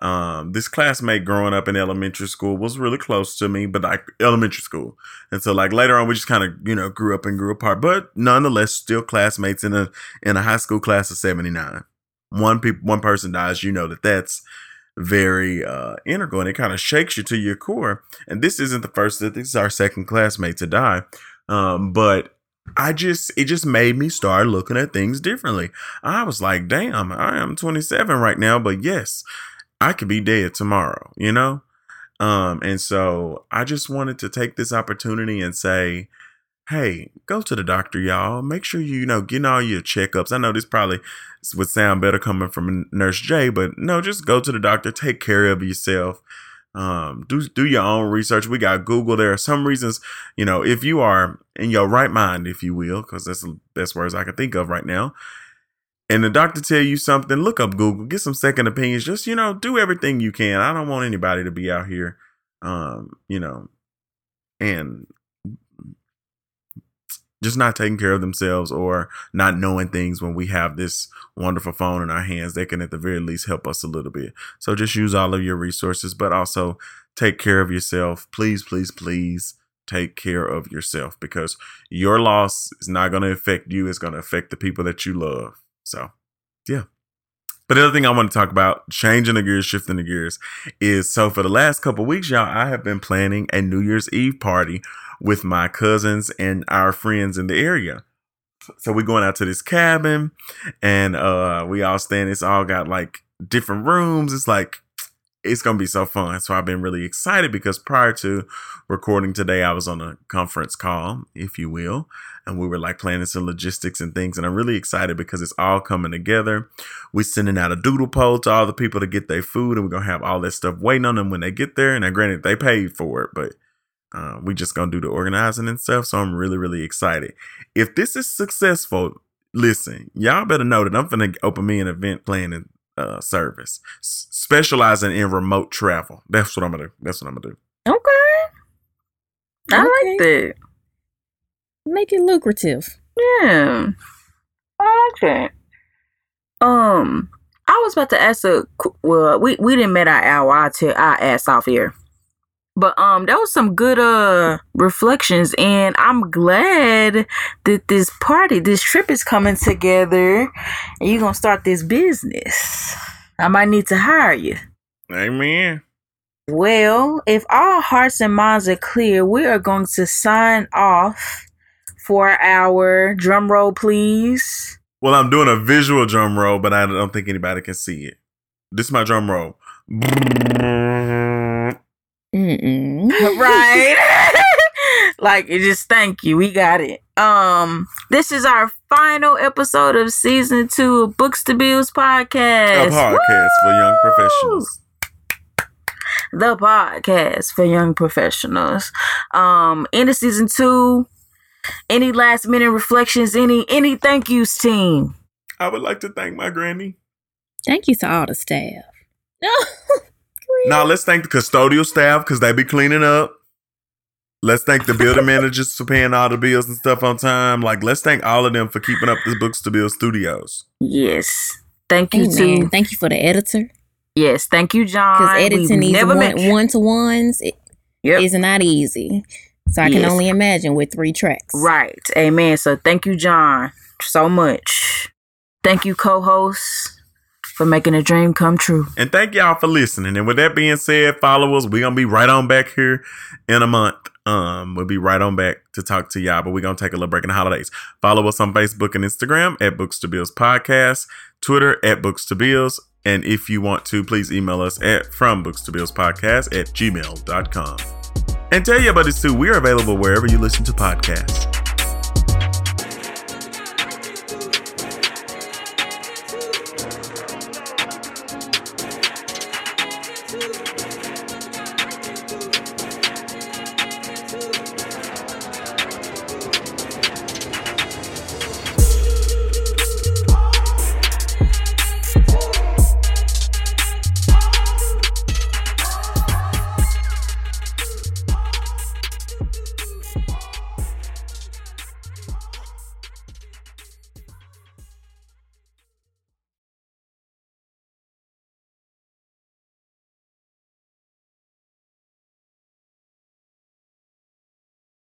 um, this classmate growing up in elementary school was really close to me, but like elementary school, and so like later on we just kind of you know grew up and grew apart, but nonetheless still classmates in a in a high school class of seventy nine. One people one person dies, you know that that's very uh integral and it kind of shakes you to your core. And this isn't the first this is our second classmate to die. Um, but I just it just made me start looking at things differently. I was like, damn, I am 27 right now, but yes, I could be dead tomorrow, you know? Um, and so I just wanted to take this opportunity and say, hey, go to the doctor, y'all. Make sure you, you know, getting all your checkups. I know this probably would sound better coming from Nurse J, but no, just go to the doctor, take care of yourself. Um, do do your own research. We got Google. There are some reasons, you know, if you are in your right mind, if you will, because that's the best words I can think of right now. And the doctor tell you something, look up Google, get some second opinions. Just you know, do everything you can. I don't want anybody to be out here, um, you know, and just not taking care of themselves or not knowing things when we have this wonderful phone in our hands they can at the very least help us a little bit. So just use all of your resources but also take care of yourself. Please please please take care of yourself because your loss is not going to affect you it's going to affect the people that you love. So yeah but the other thing I want to talk about, changing the gears, shifting the gears, is so for the last couple weeks, y'all, I have been planning a New Year's Eve party with my cousins and our friends in the area. So we're going out to this cabin and uh we all staying. It's all got like different rooms. It's like it's gonna be so fun. So I've been really excited because prior to recording today, I was on a conference call, if you will, and we were like planning some logistics and things. And I'm really excited because it's all coming together. We're sending out a doodle poll to all the people to get their food, and we're gonna have all that stuff waiting on them when they get there. And now, granted, they paid for it, but uh, we just gonna do the organizing and stuff. So I'm really, really excited. If this is successful, listen, y'all better know that I'm gonna open me an event planning uh, service s- specializing in remote travel. That's what I'm gonna do. That's what I'm gonna do. Okay. I like that. Make it lucrative. Yeah. I like that. Um, I was about to ask a well, we we didn't met our hour. I tell I asked off here. But um there was some good uh reflections and I'm glad that this party, this trip is coming together and you're gonna start this business. I might need to hire you. Amen. Well, if all hearts and minds are clear, we are going to sign off for our drum roll, please. Well, I'm doing a visual drum roll, but I don't think anybody can see it. This is my drum roll. Mm-mm. right? like it just thank you. We got it. Um, this is our final episode of season two of Books to Bills podcast. A podcast. podcast for young professionals. The podcast for young professionals. Um, end of season two. Any last minute reflections? Any any thank yous, team? I would like to thank my granny. Thank you to all the staff. Now let's thank the custodial staff because they be cleaning up. Let's thank the building managers for paying all the bills and stuff on time. Like, let's thank all of them for keeping up the Books to Bills Studios. Yes. Thank you Amen. to Thank you for the editor. yes. Thank you, John. Because editing We've these one to ones Yep. is not easy. So I can only imagine with three tracks. Right. Amen. So thank you, John, so much. Thank you, co-hosts, for making a dream come true. And thank y'all for listening. And with that being said, follow us. We're gonna be right on back here in a month. Um, we'll be right on back to talk to y'all, but we're gonna take a little break in the holidays. Follow us on Facebook and Instagram at Books to Bills Podcast, Twitter at Books to Bills, and if you want to, please email us at from books to bills podcast at gmail.com. And tell your buddies too, we are available wherever you listen to podcasts.